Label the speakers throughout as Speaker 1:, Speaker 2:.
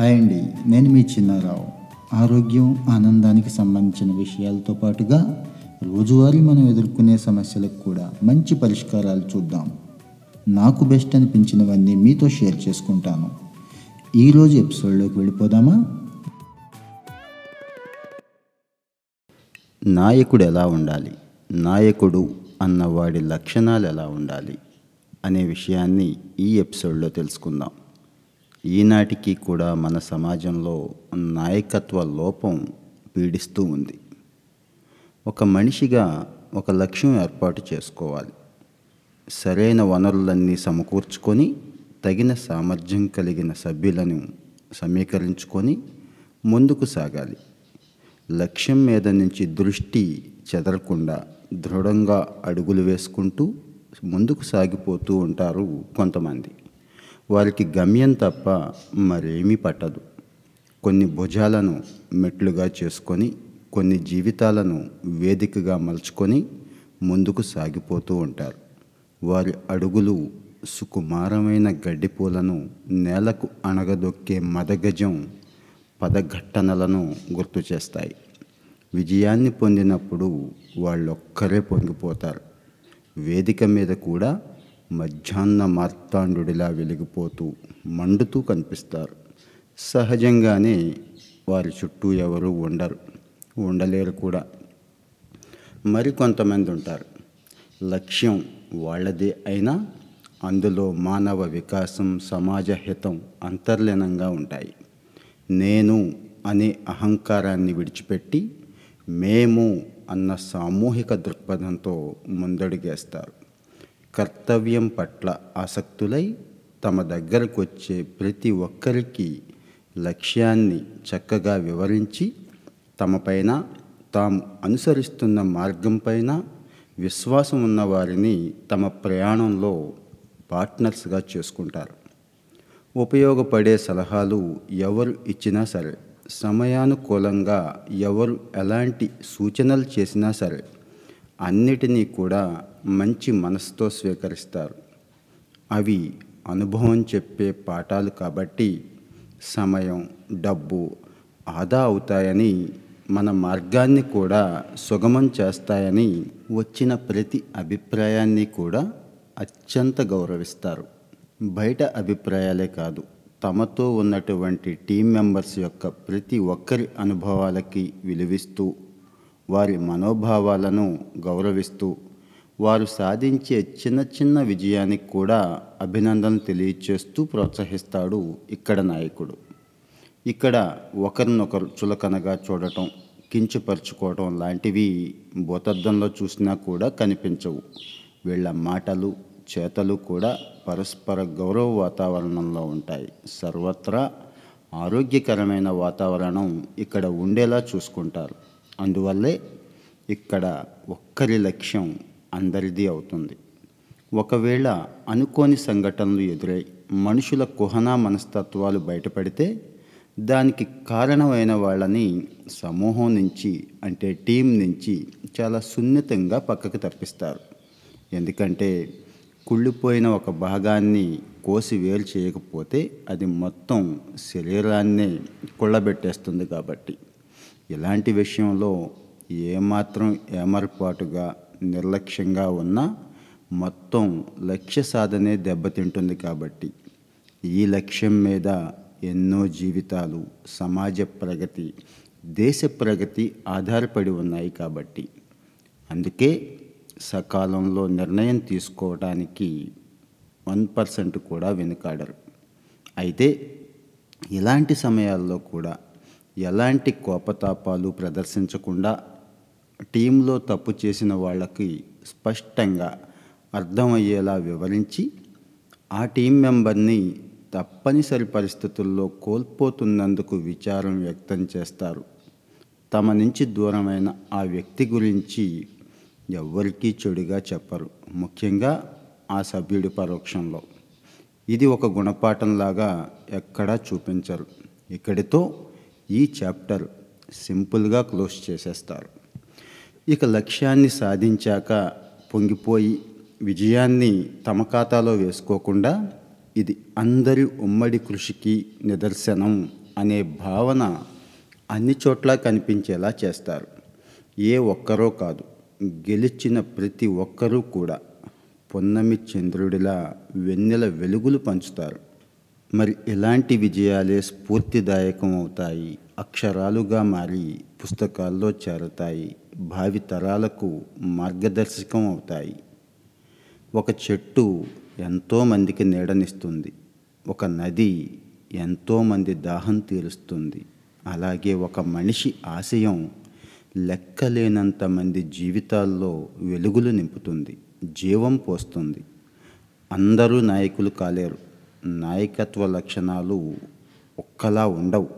Speaker 1: Hi అండి. నేను మీ చిన్నారావు. ఆరోగ్యం ఆనందానికి సంబంధించిన విషయాలతో పాటుగా రోజువారీ మనం ఎదుర్కొనే సమస్యలకు కూడా మంచి పరిష్కారాలు చూద్దాం. నాకు బెస్ట్ అనిపించినవన్నీ మీతో షేర్ చేసుకుంటాను. ఈరోజు ఎపిసోడ్లోకి వెళ్ళిపోదామా?
Speaker 2: నాయకుడు ఎలా ఉండాలి? నాయకుడు అన్నవాడి లక్షణాలు ఎలా ఉండాలి? అనే విషయాన్ని ఈ ఎపిసోడ్లో తెలుసుకుందాం. ఈనాటికి కూడా మన సమాజంలో నాయకత్వ లోపం పీడిస్తూ ఉంది. ఒక మనిషిగా ఒక లక్ష్యం ఏర్పాటు చేసుకోవాలి. సరైన వనరులన్నీ సమకూర్చుకొని తగిన సామర్థ్యం కలిగిన సభ్యులను సమీకరించుకొని ముందుకు సాగాలి. లక్ష్యం మీద నుంచి దృష్టి చెదరకుండా దృఢంగా అడుగులు వేసుకుంటూ ముందుకు సాగిపోతూ ఉంటారు కొంతమంది. వారికి గమ్యం తప్ప మరేమీ పట్టదు. కొన్ని భుజాలను మెట్లుగా చేసుకొని కొన్ని జీవితాలను వేదికగా మలుచుకొని ముందుకు సాగిపోతూ ఉంటారు. వారి అడుగులు సుకుమారమైన గడ్డిపూలను నేలకు అణగదొక్కే మదగజం పదఘట్టనలను గుర్తు చేస్తాయి. విజయాన్ని పొందినప్పుడు వాళ్ళొక్కరే పొంగిపోతారు. వేదిక మీద కూడా మధ్యాహ్న మార్తాండుడిలా వెలిగిపోతూ మండుతూ కనిపిస్తారు. సహజంగానే వారి చుట్టూ ఎవరు ఉండరు ఉండలేరు కూడా. మరికొంతమంది ఉంటారు. లక్ష్యం వాళ్ళదే అయినా అందులో మానవ వికాసం సమాజ హితం అంతర్లీనంగా ఉంటాయి. నేను అనే అహంకారాన్ని విడిచిపెట్టి మేము అన్న సామూహిక దృక్పథంతో ముందడుగేస్తారు. కర్తవ్యం పట్ల ఆసక్తులై తమ దగ్గరకు వచ్చే ప్రతి ఒక్కరికి లక్ష్యాన్ని చక్కగా వివరించి తమపైన తాము అనుసరిస్తున్న మార్గంపైన విశ్వాసం ఉన్న వారిని తమ ప్రయాణంలో పార్ట్నర్స్గా చేసుకుంటారు. ఉపయోగపడే సలహాలు ఎవరు ఇచ్చినా సరే సమయానుకూలంగా ఎవరు ఎలాంటి సూచనలు చేసినా సరే అన్నిటినీ కూడా మంచి మనసుతో స్వీకరిస్తారు. అవి అనుభవం చెప్పే పాఠాలు కాబట్టి సమయం డబ్బు ఆదా అవుతాయని మన మార్గాన్ని కూడా సుగమం చేస్తాయని వచ్చిన ప్రతి అభిప్రాయాన్ని కూడా అత్యంత గౌరవిస్తారు. బయట అభిప్రాయాలే కాదు తమతో ఉన్నటువంటి టీం మెంబర్స్ యొక్క ప్రతి ఒక్కరి అనుభవాలకి విలువిస్తూ వారి మనోభావాలను గౌరవిస్తూ వారు సాధించే చిన్న చిన్న విజయానికి కూడా అభినందనలు తెలియచేస్తూ ప్రోత్సహిస్తాడు ఇక్కడ నాయకుడు. ఇక్కడ ఒకరినొకరు చులకనగా చూడటం కించుపరుచుకోవటం లాంటివి భూతద్దంలో చూసినా కూడా కనిపించవు. వీళ్ళ మాటలు చేతలు కూడా పరస్పర గౌరవ వాతావరణంలో ఉంటాయి. సర్వత్రా ఆరోగ్యకరమైన వాతావరణం ఇక్కడ ఉండేలా చూసుకుంటారు. అందువల్లే ఇక్కడ ఒక్కరి లక్ష్యం అందరిది అవుతుంది. ఒకవేళ అనుకోని సంఘటనలు ఎదురై మనుషుల కుహనా మనస్తత్వాలు బయటపడితే దానికి కారణమైన వాళ్ళని సమూహం నుంచి అంటే టీం నుంచి చాలా సున్నితంగా పక్కకు తప్పిస్తారు. ఎందుకంటే కుళ్ళిపోయిన ఒక భాగాన్ని కోసి వేరు చేయకపోతే అది మొత్తం శరీరాన్నే కుళ్ళబెట్టేస్తుంది కాబట్టి. ఇలాంటి విషయంలో ఏమాత్రం ఏమరపాటుగా నిర్లక్ష్యంగా ఉన్నా మొత్తం లక్ష్య సాధనే దెబ్బతింటుంది కాబట్టి. ఈ లక్ష్యం మీద ఎన్నో జీవితాలు సమాజ ప్రగతి దేశ ప్రగతి ఆధారపడి ఉన్నాయి కాబట్టి. అందుకే సకాలంలో నిర్ణయం తీసుకోవడానికి వన్ పర్సెంట్ కూడా వెనుకాడరు. అయితే ఇలాంటి సమయాల్లో కూడా ఎలాంటి కోపతాపాలు ప్రదర్శించకుండా టీంలో తప్పు చేసిన వాళ్ళకి స్పష్టంగా అర్థమయ్యేలా వివరించి ఆ టీం మెంబర్ని తప్పనిసరి పరిస్థితుల్లో కోల్పోతున్నందుకు విచారం వ్యక్తం చేస్తారు. తమ నుంచి దూరమైన ఆ వ్యక్తి గురించి ఎవ్వరికీ చెడుగా చెప్పరు. ముఖ్యంగా ఆ సభ్యుడి పరోక్షంలో. ఇది ఒక గుణపాఠంలాగా ఎక్కడా చూపించరు. ఇక్కడితో ఈ చాప్టర్ సింపుల్గా క్లోజ్ చేసేస్తారు. ఇక లక్ష్యాన్ని సాధించాక పొంగిపోయి విజయాన్ని తమ ఖాతాలో వేసుకోకుండా ఇది అందరి ఉమ్మడి కృషికి నిదర్శనం అనే భావన అన్ని చోట్ల కనిపించేలా చేస్తారు. ఏ ఒక్కరో కాదు గెలిచిన ప్రతి ఒక్కరూ కూడా పొన్నమి చంద్రుడిలా వెన్నెల వెలుగులు పంచుతారు. మరి ఇలాంటి విజయాలే స్ఫూర్తిదాయకం అవుతాయి అక్షరాలుగా మారి పుస్తకాల్లో చేరతాయి. భావి తరాలకు మార్గదర్శకం అవుతాయి ఒక చెట్టు ఎంతోమందికి నీడనిస్తుంది. ఒక నది ఎంతోమంది దాహం తీరుస్తుంది. అలాగే ఒక మనిషి ఆశయం లెక్కలేనంత మంది జీవితాల్లో వెలుగులు నింపుతుంది. జీవం పోస్తుంది. అందరూ నాయకులు కాలేరు. నాయకత్వ లక్షణాలు ఒక్కలా ఉండవు.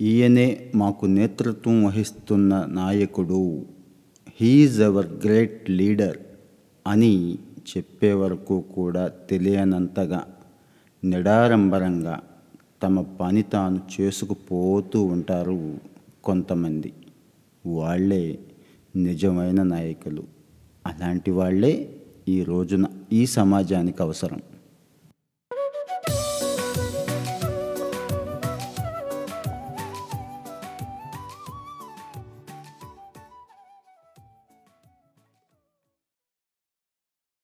Speaker 2: ఈయనే మాకు నేతృత్వం వహిస్తున్న నాయకుడు. హీఈజ్ అవర్ గ్రేట్ లీడర్ అని చెప్పే వరకు కూడా తెలియనంతగా నిడారంబరంగా తమ పని తాను చేసుకుపోతూ ఉంటారు కొంతమంది. వాళ్ళే నిజమైన నాయకులు. అలాంటి వాళ్ళే ఈ రోజున ఈ సమాజానికి అవసరం.